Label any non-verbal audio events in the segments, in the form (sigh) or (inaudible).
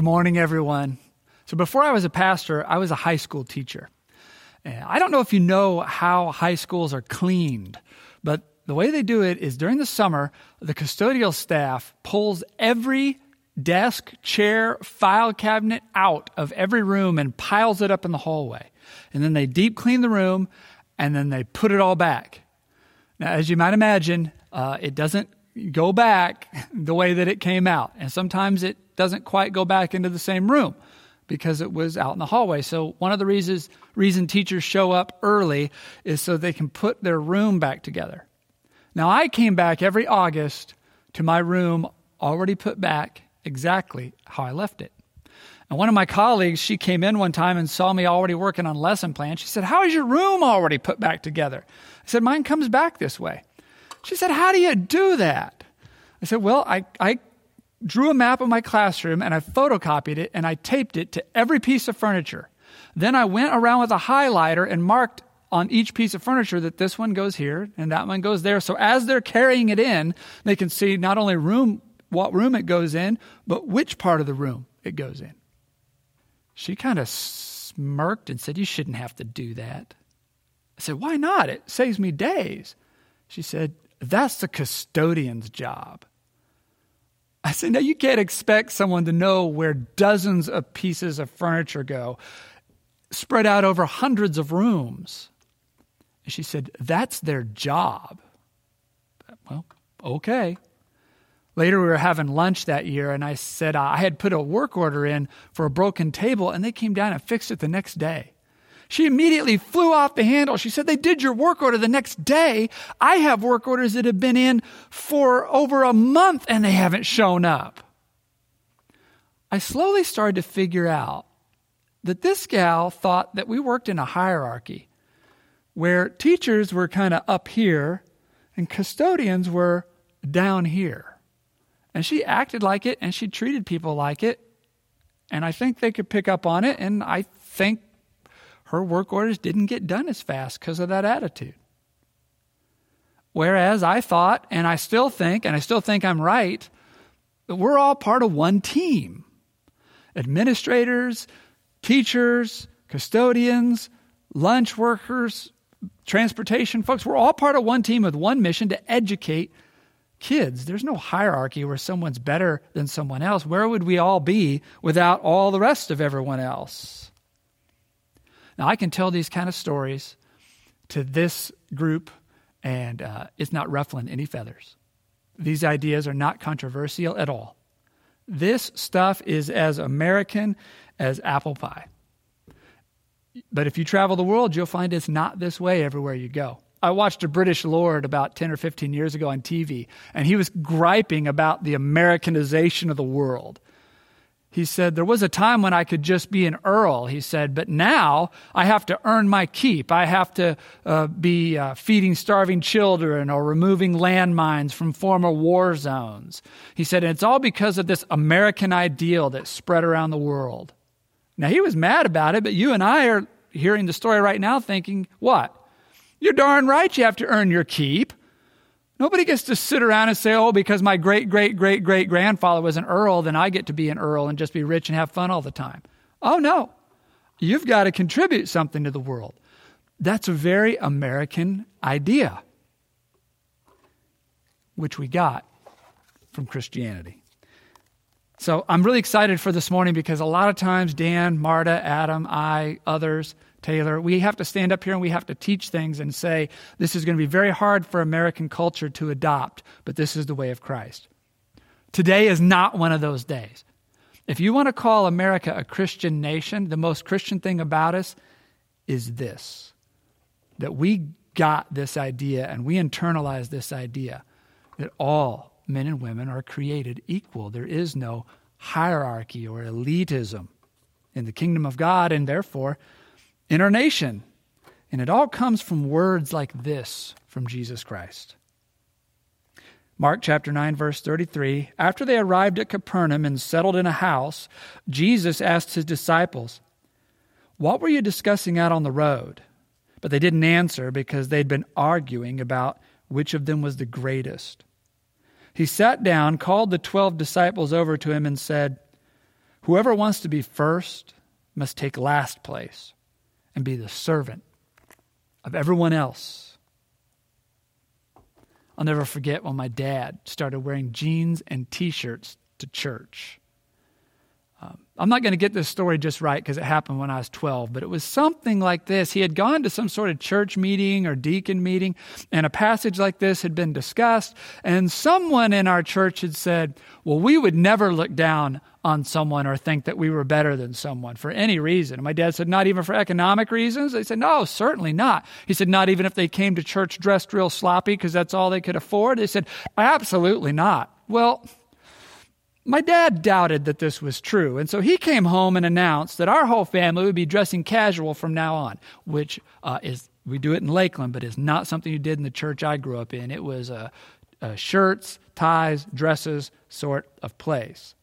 Good morning, everyone. So, before I was a pastor, I was a high school teacher. And I don't know if you know how high schools are cleaned, but the way they do it is during the summer, the custodial staff pulls every desk, chair, file cabinet out of every room and piles it up in the hallway. And then they deep clean the room and then they put it all back. Now, as you might imagine, uh, it doesn't go back (laughs) the way that it came out. And sometimes it doesn't quite go back into the same room because it was out in the hallway. So one of the reasons reason teachers show up early is so they can put their room back together. Now I came back every August to my room already put back exactly how I left it. And one of my colleagues, she came in one time and saw me already working on lesson plan. She said, How is your room already put back together? I said, Mine comes back this way. She said, How do you do that? I said, Well, I, I drew a map of my classroom and I photocopied it and I taped it to every piece of furniture. Then I went around with a highlighter and marked on each piece of furniture that this one goes here and that one goes there. So as they're carrying it in, they can see not only room what room it goes in, but which part of the room it goes in. She kind of smirked and said, You shouldn't have to do that. I said, Why not? It saves me days. She said, That's the custodian's job. I said, No, you can't expect someone to know where dozens of pieces of furniture go, spread out over hundreds of rooms. And she said, That's their job. Well, okay. Later, we were having lunch that year, and I said I had put a work order in for a broken table, and they came down and fixed it the next day. She immediately flew off the handle. She said, They did your work order the next day. I have work orders that have been in for over a month and they haven't shown up. I slowly started to figure out that this gal thought that we worked in a hierarchy where teachers were kind of up here and custodians were down here. And she acted like it and she treated people like it. And I think they could pick up on it. And I think her work orders didn't get done as fast because of that attitude. Whereas I thought, and I still think, and I still think I'm right, that we're all part of one team administrators, teachers, custodians, lunch workers, transportation folks. We're all part of one team with one mission to educate kids. There's no hierarchy where someone's better than someone else. Where would we all be without all the rest of everyone else? Now, I can tell these kind of stories to this group, and uh, it's not ruffling any feathers. These ideas are not controversial at all. This stuff is as American as apple pie. But if you travel the world, you'll find it's not this way everywhere you go. I watched a British lord about 10 or 15 years ago on TV, and he was griping about the Americanization of the world. He said, There was a time when I could just be an earl, he said, but now I have to earn my keep. I have to uh, be uh, feeding starving children or removing landmines from former war zones. He said, And it's all because of this American ideal that spread around the world. Now, he was mad about it, but you and I are hearing the story right now thinking, What? You're darn right you have to earn your keep. Nobody gets to sit around and say, oh, because my great, great, great, great grandfather was an earl, then I get to be an earl and just be rich and have fun all the time. Oh, no. You've got to contribute something to the world. That's a very American idea, which we got from Christianity. So I'm really excited for this morning because a lot of times Dan, Marta, Adam, I, others, Taylor. We have to stand up here and we have to teach things and say, this is going to be very hard for American culture to adopt, but this is the way of Christ. Today is not one of those days. If you want to call America a Christian nation, the most Christian thing about us is this that we got this idea and we internalize this idea that all men and women are created equal. There is no hierarchy or elitism in the kingdom of God, and therefore, in our nation. And it all comes from words like this from Jesus Christ. Mark chapter 9, verse 33 After they arrived at Capernaum and settled in a house, Jesus asked his disciples, What were you discussing out on the road? But they didn't answer because they'd been arguing about which of them was the greatest. He sat down, called the twelve disciples over to him, and said, Whoever wants to be first must take last place and be the servant of everyone else. I'll never forget when my dad started wearing jeans and t shirts to church. Um, I'm not going to get this story just right because it happened when I was 12, but it was something like this. He had gone to some sort of church meeting or deacon meeting, and a passage like this had been discussed, and someone in our church had said, Well, we would never look down on someone or think that we were better than someone for any reason. And my dad said, Not even for economic reasons? They said, No, certainly not. He said, Not even if they came to church dressed real sloppy because that's all they could afford? They said, Absolutely not. Well, my dad doubted that this was true, and so he came home and announced that our whole family would be dressing casual from now on, which uh, is, we do it in Lakeland, but is not something you did in the church I grew up in. It was uh, uh, shirts, ties, dresses sort of place.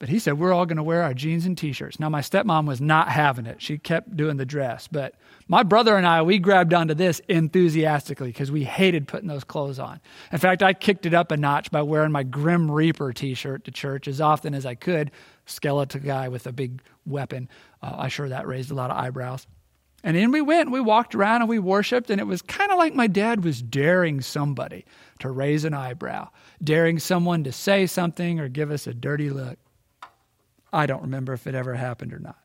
But he said, We're all going to wear our jeans and t shirts. Now, my stepmom was not having it. She kept doing the dress. But my brother and I, we grabbed onto this enthusiastically because we hated putting those clothes on. In fact, I kicked it up a notch by wearing my Grim Reaper t shirt to church as often as I could. Skeleton guy with a big weapon. Uh, I'm sure that raised a lot of eyebrows. And in we went, we walked around and we worshiped, and it was kind of like my dad was daring somebody to raise an eyebrow, daring someone to say something or give us a dirty look. I don't remember if it ever happened or not.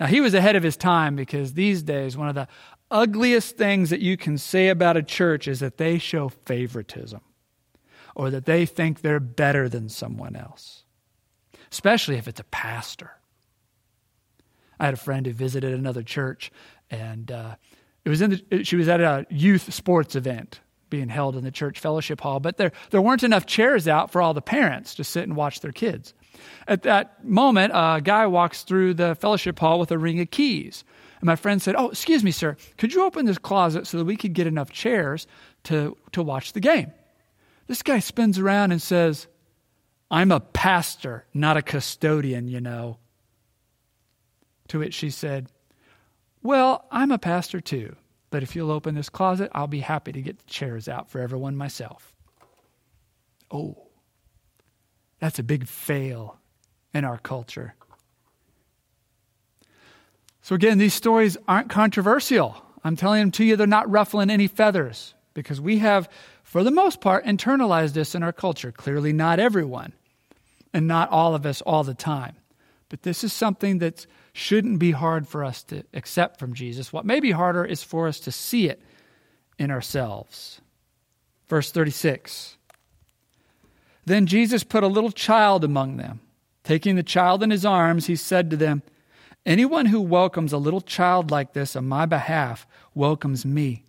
Now, he was ahead of his time because these days, one of the ugliest things that you can say about a church is that they show favoritism or that they think they're better than someone else, especially if it's a pastor. I had a friend who visited another church, and uh, it was in the, she was at a youth sports event being held in the church fellowship hall, but there, there weren't enough chairs out for all the parents to sit and watch their kids. At that moment, a guy walks through the fellowship hall with a ring of keys. And my friend said, Oh, excuse me, sir, could you open this closet so that we could get enough chairs to, to watch the game? This guy spins around and says, I'm a pastor, not a custodian, you know. To which she said, Well, I'm a pastor too, but if you'll open this closet, I'll be happy to get the chairs out for everyone myself. Oh. That's a big fail in our culture. So, again, these stories aren't controversial. I'm telling them to you, they're not ruffling any feathers because we have, for the most part, internalized this in our culture. Clearly, not everyone, and not all of us all the time. But this is something that shouldn't be hard for us to accept from Jesus. What may be harder is for us to see it in ourselves. Verse 36 then Jesus put a little child among them. Taking the child in his arms, he said to them, Anyone who welcomes a little child like this on my behalf welcomes me.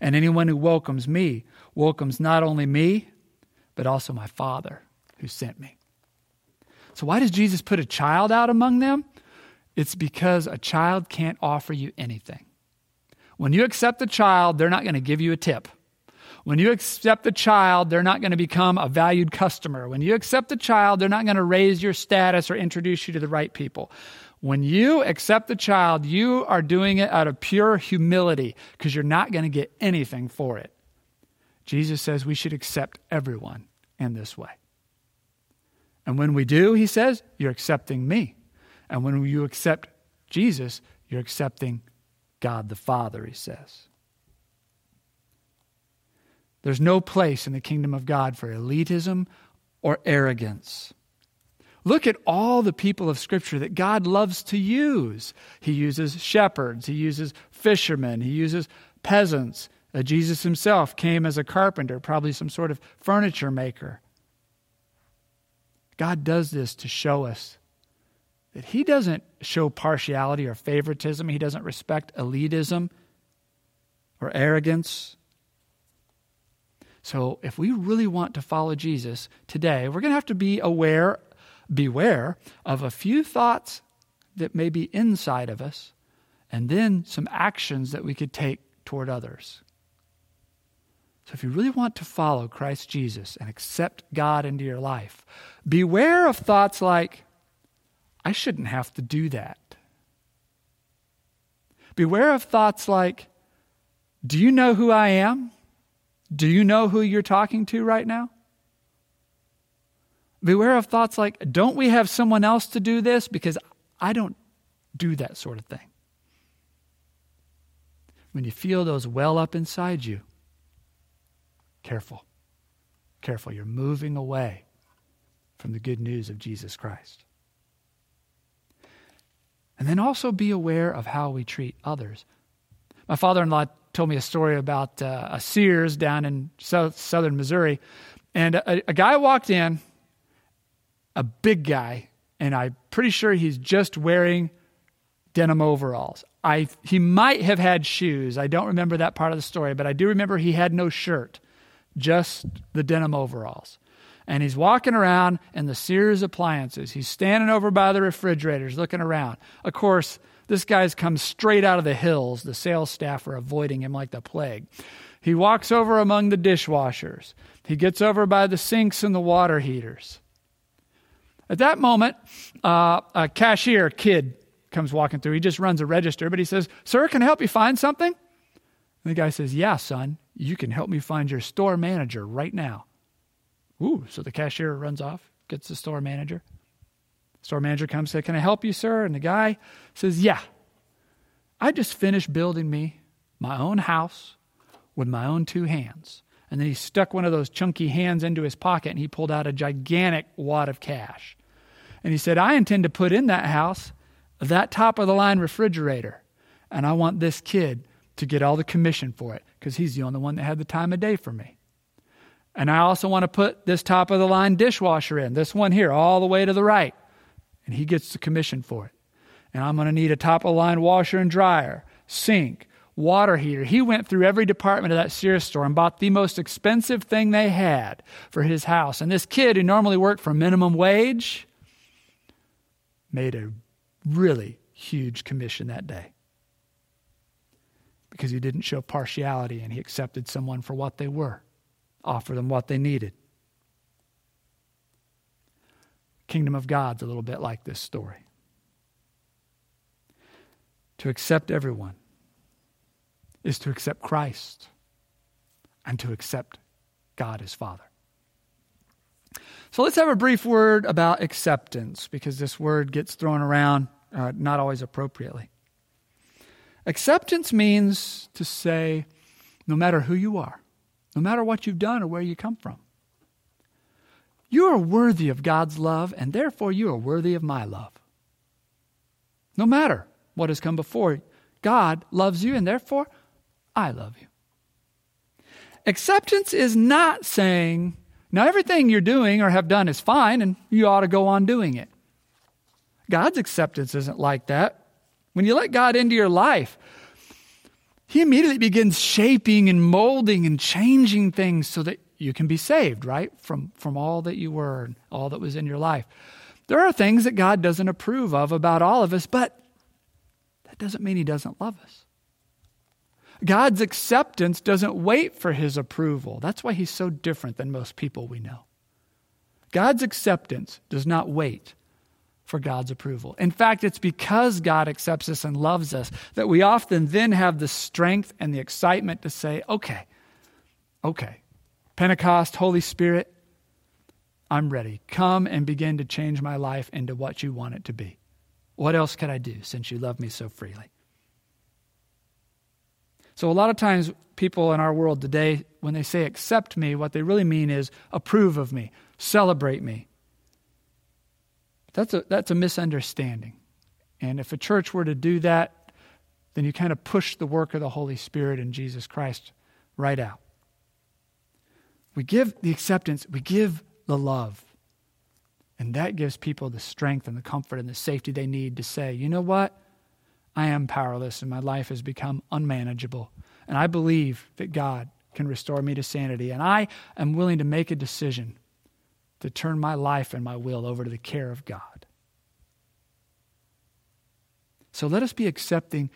And anyone who welcomes me welcomes not only me, but also my Father who sent me. So, why does Jesus put a child out among them? It's because a child can't offer you anything. When you accept a child, they're not going to give you a tip. When you accept the child, they're not going to become a valued customer. When you accept the child, they're not going to raise your status or introduce you to the right people. When you accept the child, you are doing it out of pure humility because you're not going to get anything for it. Jesus says we should accept everyone in this way. And when we do, he says, you're accepting me. And when you accept Jesus, you're accepting God the Father, he says. There's no place in the kingdom of God for elitism or arrogance. Look at all the people of Scripture that God loves to use. He uses shepherds, He uses fishermen, He uses peasants. Uh, Jesus himself came as a carpenter, probably some sort of furniture maker. God does this to show us that He doesn't show partiality or favoritism, He doesn't respect elitism or arrogance. So, if we really want to follow Jesus today, we're going to have to be aware, beware of a few thoughts that may be inside of us, and then some actions that we could take toward others. So, if you really want to follow Christ Jesus and accept God into your life, beware of thoughts like, I shouldn't have to do that. Beware of thoughts like, Do you know who I am? Do you know who you're talking to right now? Beware of thoughts like, don't we have someone else to do this? Because I don't do that sort of thing. When you feel those well up inside you, careful. Careful. You're moving away from the good news of Jesus Christ. And then also be aware of how we treat others. My father in law told me a story about uh, a Sears down in south, southern Missouri. And a, a guy walked in, a big guy, and I'm pretty sure he's just wearing denim overalls. I, he might have had shoes. I don't remember that part of the story, but I do remember he had no shirt, just the denim overalls. And he's walking around in the Sears appliances. He's standing over by the refrigerators looking around. Of course, this guy's come straight out of the hills. The sales staff are avoiding him like the plague. He walks over among the dishwashers. He gets over by the sinks and the water heaters. At that moment, uh, a cashier kid comes walking through. He just runs a register, but he says, Sir, can I help you find something? And the guy says, Yeah, son, you can help me find your store manager right now. Ooh, so the cashier runs off, gets the store manager. Store manager comes, says, Can I help you, sir? And the guy says, Yeah. I just finished building me my own house with my own two hands. And then he stuck one of those chunky hands into his pocket and he pulled out a gigantic wad of cash. And he said, I intend to put in that house that top of the line refrigerator. And I want this kid to get all the commission for it because he's the only one that had the time of day for me. And I also want to put this top of the line dishwasher in, this one here, all the way to the right and he gets the commission for it. And I'm going to need a top of the line washer and dryer, sink, water heater. He went through every department of that Sears store and bought the most expensive thing they had for his house. And this kid who normally worked for minimum wage made a really huge commission that day because he didn't show partiality and he accepted someone for what they were, offered them what they needed kingdom of God's a little bit like this story. To accept everyone is to accept Christ and to accept God as Father. So let's have a brief word about acceptance because this word gets thrown around uh, not always appropriately. Acceptance means to say, no matter who you are, no matter what you've done or where you come from, you are worthy of God's love, and therefore you are worthy of my love. No matter what has come before, God loves you, and therefore I love you. Acceptance is not saying, now everything you're doing or have done is fine, and you ought to go on doing it. God's acceptance isn't like that. When you let God into your life, He immediately begins shaping and molding and changing things so that you can be saved, right? From, from all that you were and all that was in your life. There are things that God doesn't approve of about all of us, but that doesn't mean He doesn't love us. God's acceptance doesn't wait for His approval. That's why He's so different than most people we know. God's acceptance does not wait for God's approval. In fact, it's because God accepts us and loves us that we often then have the strength and the excitement to say, okay, okay, Pentecost, Holy Spirit, I'm ready. Come and begin to change my life into what you want it to be. What else could I do since you love me so freely? So, a lot of times, people in our world today, when they say accept me, what they really mean is approve of me, celebrate me. That's a, that's a misunderstanding. And if a church were to do that, then you kind of push the work of the Holy Spirit and Jesus Christ right out. We give the acceptance, we give the love. And that gives people the strength and the comfort and the safety they need to say, you know what? I am powerless and my life has become unmanageable. And I believe that God can restore me to sanity. And I am willing to make a decision to turn my life and my will over to the care of God. So let us be accepting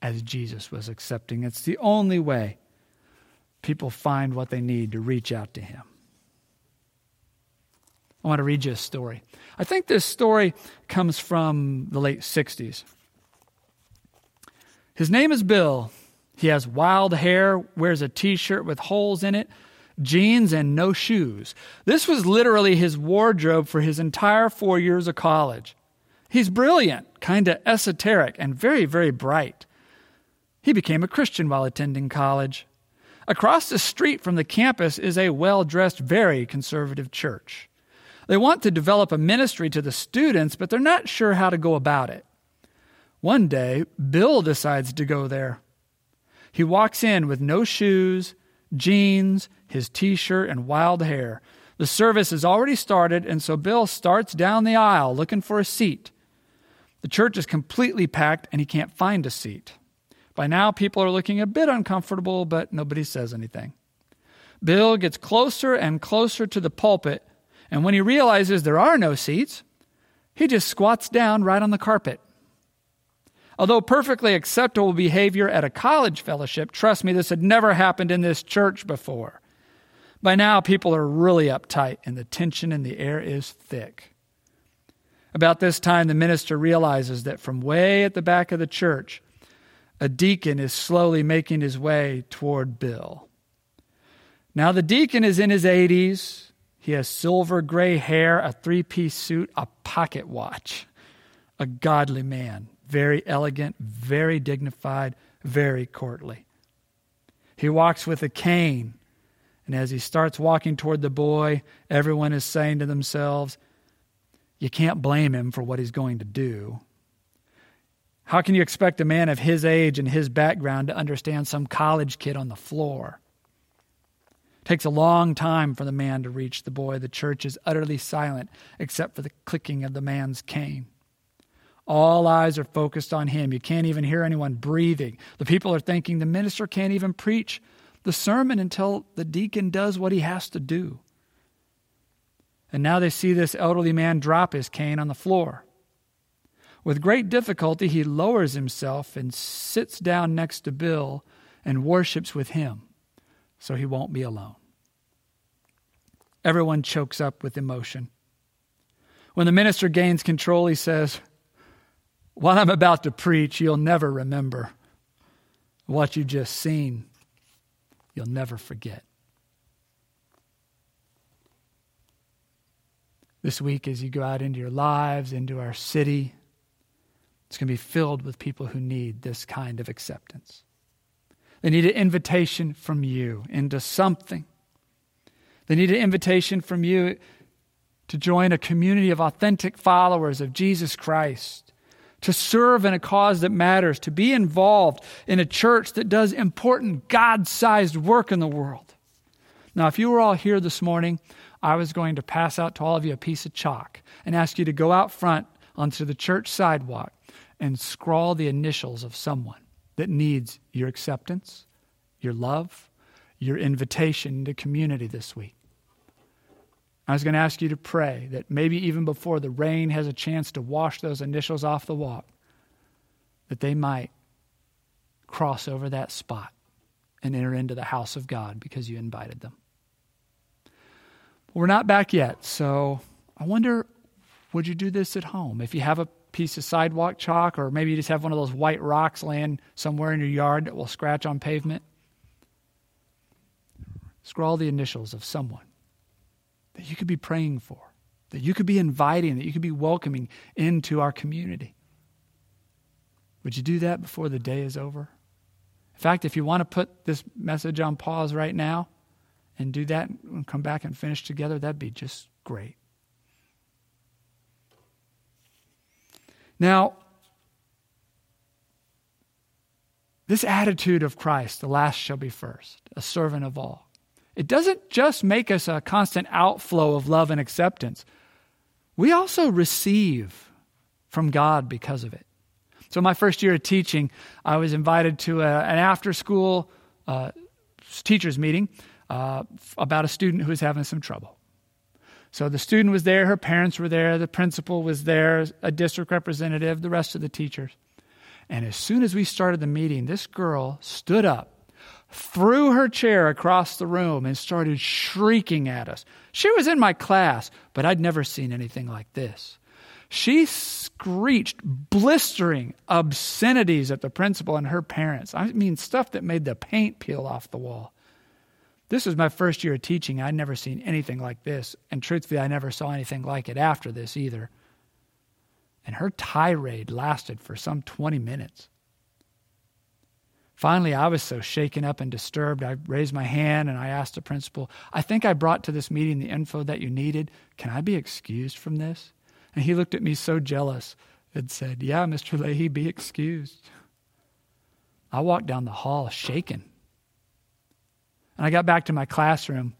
as Jesus was accepting. It's the only way people find what they need to reach out to Him. I want to read you a story. I think this story comes from the late 60s. His name is Bill. He has wild hair, wears a t shirt with holes in it, jeans and no shoes. This was literally his wardrobe for his entire four years of college. He's brilliant, kind of esoteric, and very, very bright. He became a Christian while attending college. Across the street from the campus is a well dressed, very conservative church. They want to develop a ministry to the students, but they're not sure how to go about it. One day, Bill decides to go there. He walks in with no shoes, jeans, his t shirt, and wild hair. The service has already started, and so Bill starts down the aisle looking for a seat. The church is completely packed, and he can't find a seat. By now, people are looking a bit uncomfortable, but nobody says anything. Bill gets closer and closer to the pulpit, and when he realizes there are no seats, he just squats down right on the carpet. Although perfectly acceptable behavior at a college fellowship, trust me, this had never happened in this church before. By now, people are really uptight, and the tension in the air is thick. About this time, the minister realizes that from way at the back of the church, a deacon is slowly making his way toward Bill. Now, the deacon is in his 80s. He has silver gray hair, a three piece suit, a pocket watch. A godly man, very elegant, very dignified, very courtly. He walks with a cane, and as he starts walking toward the boy, everyone is saying to themselves, You can't blame him for what he's going to do. How can you expect a man of his age and his background to understand some college kid on the floor? It takes a long time for the man to reach the boy. The church is utterly silent except for the clicking of the man's cane. All eyes are focused on him. You can't even hear anyone breathing. The people are thinking the minister can't even preach the sermon until the deacon does what he has to do. And now they see this elderly man drop his cane on the floor. With great difficulty, he lowers himself and sits down next to Bill and worships with him so he won't be alone. Everyone chokes up with emotion. When the minister gains control, he says, what I'm about to preach, you'll never remember. What you've just seen, you'll never forget. This week, as you go out into your lives, into our city, it's going to be filled with people who need this kind of acceptance. They need an invitation from you into something. They need an invitation from you to join a community of authentic followers of Jesus Christ to serve in a cause that matters, to be involved in a church that does important God sized work in the world. Now, if you were all here this morning, I was going to pass out to all of you a piece of chalk and ask you to go out front onto the church sidewalk and scrawl the initials of someone that needs your acceptance, your love, your invitation to community this week. I was going to ask you to pray that maybe even before the rain has a chance to wash those initials off the walk, that they might cross over that spot and enter into the house of God because you invited them. We're not back yet, so I wonder would you do this at home? If you have a piece of sidewalk chalk, or maybe you just have one of those white rocks laying somewhere in your yard that will scratch on pavement, scrawl the initials of someone that you could be praying for, that you could be inviting, that you could be welcoming into our community. Would you do that before the day is over? In fact, if you want to put this message on pause right now and do that and come back and finish together, that'd be just great. Now, this attitude of Christ, the last shall be first, a servant of all, it doesn't just make us a constant outflow of love and acceptance, we also receive from God because of it. So, my first year of teaching, I was invited to a, an after school uh, teachers meeting uh, about a student who was having some trouble. So, the student was there, her parents were there, the principal was there, a district representative, the rest of the teachers. And as soon as we started the meeting, this girl stood up threw her chair across the room and started shrieking at us. She was in my class, but I'd never seen anything like this. She screeched blistering obscenities at the principal and her parents. I mean, stuff that made the paint peel off the wall. This was my first year of teaching. I'd never seen anything like this. And truthfully, I never saw anything like it after this either. And her tirade lasted for some 20 minutes. Finally, I was so shaken up and disturbed, I raised my hand and I asked the principal, I think I brought to this meeting the info that you needed. Can I be excused from this? And he looked at me so jealous and said, Yeah, Mr. Leahy, be excused. I walked down the hall shaken. And I got back to my classroom,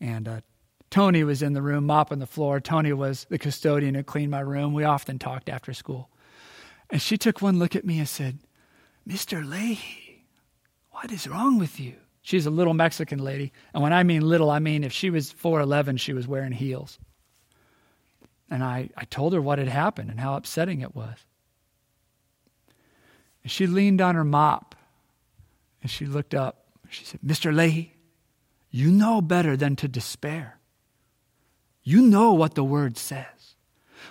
and uh, Tony was in the room mopping the floor. Tony was the custodian who cleaned my room. We often talked after school. And she took one look at me and said, Mr. Leahy, what is wrong with you? She's a little Mexican lady. And when I mean little, I mean if she was 4'11, she was wearing heels. And I, I told her what had happened and how upsetting it was. And she leaned on her mop and she looked up. She said, Mr. Leahy, you know better than to despair. You know what the word says.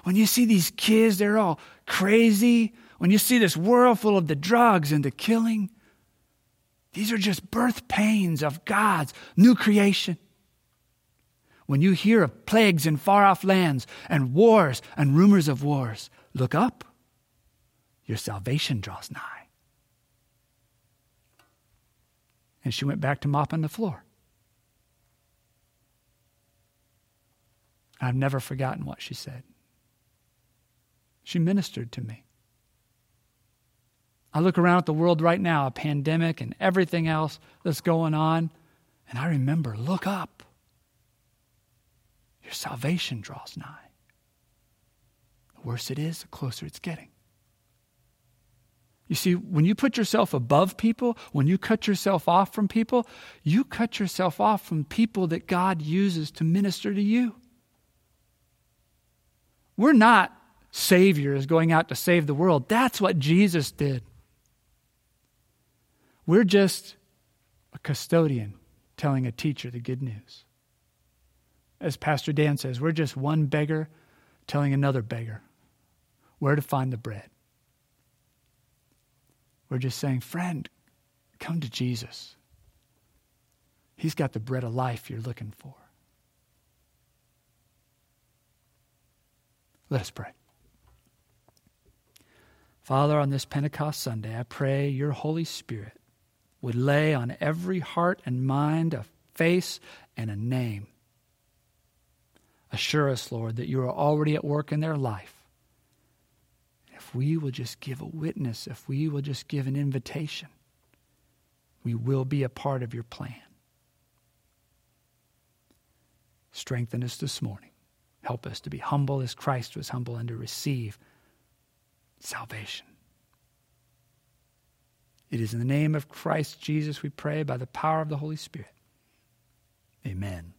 When you see these kids, they're all crazy, when you see this world full of the drugs and the killing, these are just birth pains of God's new creation. When you hear of plagues in far off lands and wars and rumors of wars, look up. Your salvation draws nigh. And she went back to mopping the floor. I've never forgotten what she said. She ministered to me. I look around at the world right now, a pandemic and everything else that's going on, and I remember look up. Your salvation draws nigh. The worse it is, the closer it's getting. You see, when you put yourself above people, when you cut yourself off from people, you cut yourself off from people that God uses to minister to you. We're not saviors going out to save the world. That's what Jesus did. We're just a custodian telling a teacher the good news. As Pastor Dan says, we're just one beggar telling another beggar where to find the bread. We're just saying, friend, come to Jesus. He's got the bread of life you're looking for. Let us pray. Father, on this Pentecost Sunday, I pray your Holy Spirit would lay on every heart and mind a face and a name. Assure us, Lord, that you are already at work in their life. If we will just give a witness, if we will just give an invitation, we will be a part of your plan. Strengthen us this morning. Help us to be humble as Christ was humble and to receive salvation. It is in the name of Christ Jesus we pray by the power of the Holy Spirit. Amen.